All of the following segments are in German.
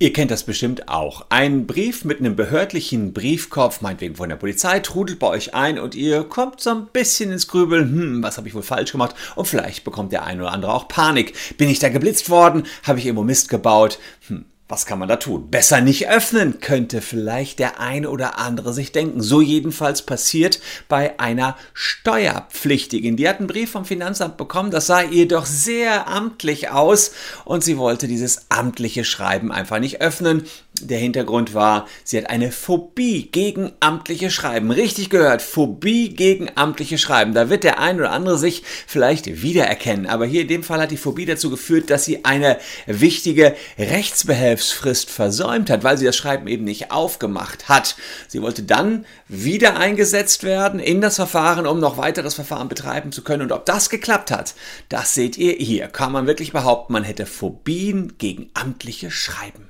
Ihr kennt das bestimmt auch. Ein Brief mit einem behördlichen Briefkopf, meinetwegen von der Polizei, trudelt bei euch ein und ihr kommt so ein bisschen ins Grübeln, hm, was habe ich wohl falsch gemacht? Und vielleicht bekommt der ein oder andere auch Panik. Bin ich da geblitzt worden? Habe ich irgendwo Mist gebaut? Hm, was kann man da tun? Besser nicht öffnen, könnte vielleicht der eine oder andere sich denken. So jedenfalls passiert bei einer Steuerpflichtigen. Die hat einen Brief vom Finanzamt bekommen, das sah ihr doch sehr amtlich aus und sie wollte dieses amtliche Schreiben einfach nicht öffnen. Der Hintergrund war, sie hat eine Phobie gegen amtliche Schreiben. Richtig gehört, Phobie gegen amtliche Schreiben. Da wird der ein oder andere sich vielleicht wiedererkennen. Aber hier in dem Fall hat die Phobie dazu geführt, dass sie eine wichtige Rechtsbehelfsfrist versäumt hat, weil sie das Schreiben eben nicht aufgemacht hat. Sie wollte dann wieder eingesetzt werden in das Verfahren, um noch weiteres Verfahren betreiben zu können. Und ob das geklappt hat, das seht ihr hier. Kann man wirklich behaupten, man hätte Phobien gegen amtliche Schreiben.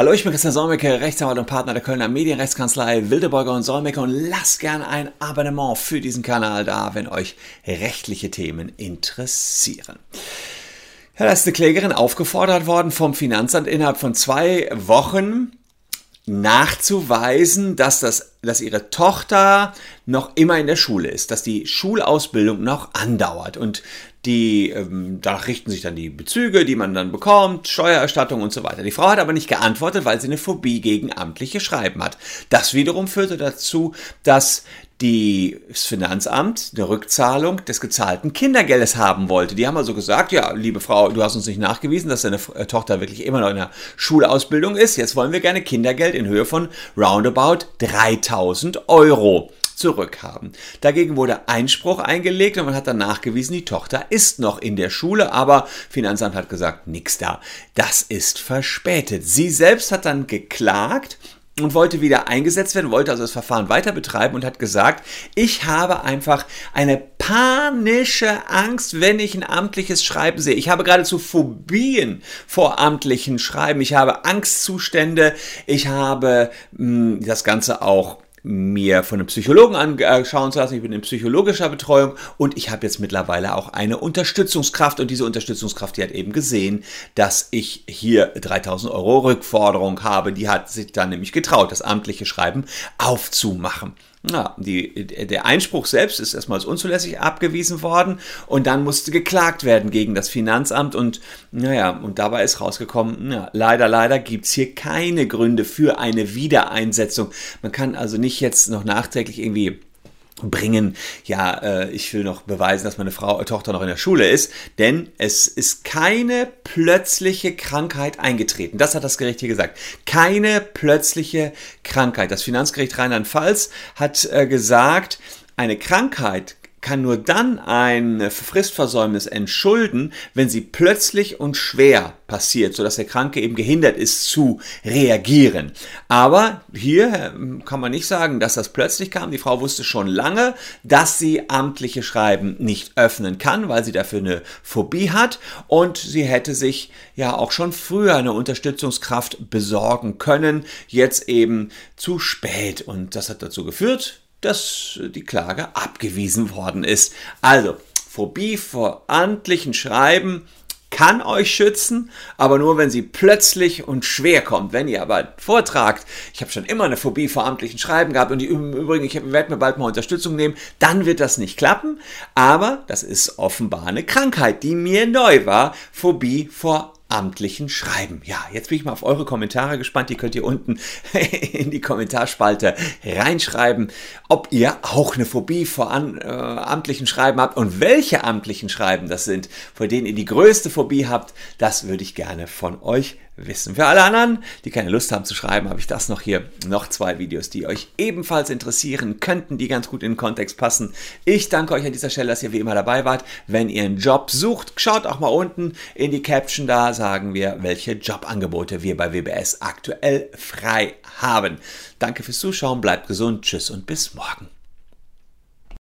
Hallo, ich bin Christian Solmecke, Rechtsanwalt und Partner der Kölner Medienrechtskanzlei Wildeborger und Solmecke und lasst gern ein Abonnement für diesen Kanal da, wenn euch rechtliche Themen interessieren. Ja, da ist eine Klägerin aufgefordert worden vom Finanzamt innerhalb von zwei Wochen nachzuweisen, dass, das, dass ihre Tochter noch immer in der Schule ist, dass die Schulausbildung noch andauert. Und die, ähm, danach richten sich dann die Bezüge, die man dann bekommt, Steuererstattung und so weiter. Die Frau hat aber nicht geantwortet, weil sie eine Phobie gegen amtliche Schreiben hat. Das wiederum führte dazu, dass das Finanzamt eine Rückzahlung des gezahlten Kindergeldes haben wollte. Die haben also gesagt, ja, liebe Frau, du hast uns nicht nachgewiesen, dass deine äh, Tochter wirklich immer noch in der Schulausbildung ist. Jetzt wollen wir gerne Kindergeld in Höhe von roundabout 3000 Euro zurückhaben. Dagegen wurde Einspruch eingelegt und man hat dann nachgewiesen, die Tochter ist noch in der Schule, aber Finanzamt hat gesagt, nix da. Das ist verspätet. Sie selbst hat dann geklagt und wollte wieder eingesetzt werden, wollte also das Verfahren weiter betreiben und hat gesagt, ich habe einfach eine panische Angst, wenn ich ein amtliches Schreiben sehe. Ich habe geradezu Phobien vor amtlichen Schreiben. Ich habe Angstzustände. Ich habe mh, hm, das Ganze auch mir von einem Psychologen anschauen zu lassen. Ich bin in psychologischer Betreuung und ich habe jetzt mittlerweile auch eine Unterstützungskraft und diese Unterstützungskraft, die hat eben gesehen, dass ich hier 3000 Euro Rückforderung habe. Die hat sich dann nämlich getraut, das amtliche Schreiben aufzumachen. Ja, die, der Einspruch selbst ist erstmal als unzulässig abgewiesen worden und dann musste geklagt werden gegen das Finanzamt und naja, und dabei ist rausgekommen, ja, leider, leider gibt's hier keine Gründe für eine Wiedereinsetzung. Man kann also nicht jetzt noch nachträglich irgendwie bringen, ja, äh, ich will noch beweisen, dass meine Frau, äh, Tochter noch in der Schule ist, denn es ist keine plötzliche Krankheit eingetreten. Das hat das Gericht hier gesagt. Keine plötzliche Krankheit. Das Finanzgericht Rheinland-Pfalz hat äh, gesagt, eine Krankheit kann nur dann ein Fristversäumnis entschulden, wenn sie plötzlich und schwer passiert, sodass der Kranke eben gehindert ist zu reagieren. Aber hier ähm, kann man nicht sagen, dass das plötzlich kam. Die Frau wusste schon lange, dass sie amtliche Schreiben nicht öffnen kann, weil sie dafür eine Phobie hat und sie hätte sich ja auch schon früher eine Unterstützungskraft besorgen können, jetzt eben zu spät und das hat dazu geführt, dass die Klage abgewiesen worden ist. Also, Phobie vor amtlichen Schreiben kann euch schützen, aber nur wenn sie plötzlich und schwer kommt. Wenn ihr aber vortragt, ich habe schon immer eine Phobie vor amtlichen Schreiben gehabt und im Übrigen, ich werde mir bald mal Unterstützung nehmen, dann wird das nicht klappen. Aber das ist offenbar eine Krankheit, die mir neu war. Phobie vor amtlichen Schreiben. Ja, jetzt bin ich mal auf eure Kommentare gespannt. Die könnt ihr unten in die Kommentarspalte reinschreiben, ob ihr auch eine Phobie vor an, äh, amtlichen Schreiben habt und welche amtlichen Schreiben das sind, vor denen ihr die größte Phobie habt. Das würde ich gerne von euch wissen. Für alle anderen, die keine Lust haben zu schreiben, habe ich das noch hier. Noch zwei Videos, die euch ebenfalls interessieren könnten, die ganz gut in den Kontext passen. Ich danke euch an dieser Stelle, dass ihr wie immer dabei wart. Wenn ihr einen Job sucht, schaut auch mal unten in die Caption, da sagen wir, welche Jobangebote wir bei WBS aktuell frei haben. Danke fürs Zuschauen, bleibt gesund, tschüss und bis morgen.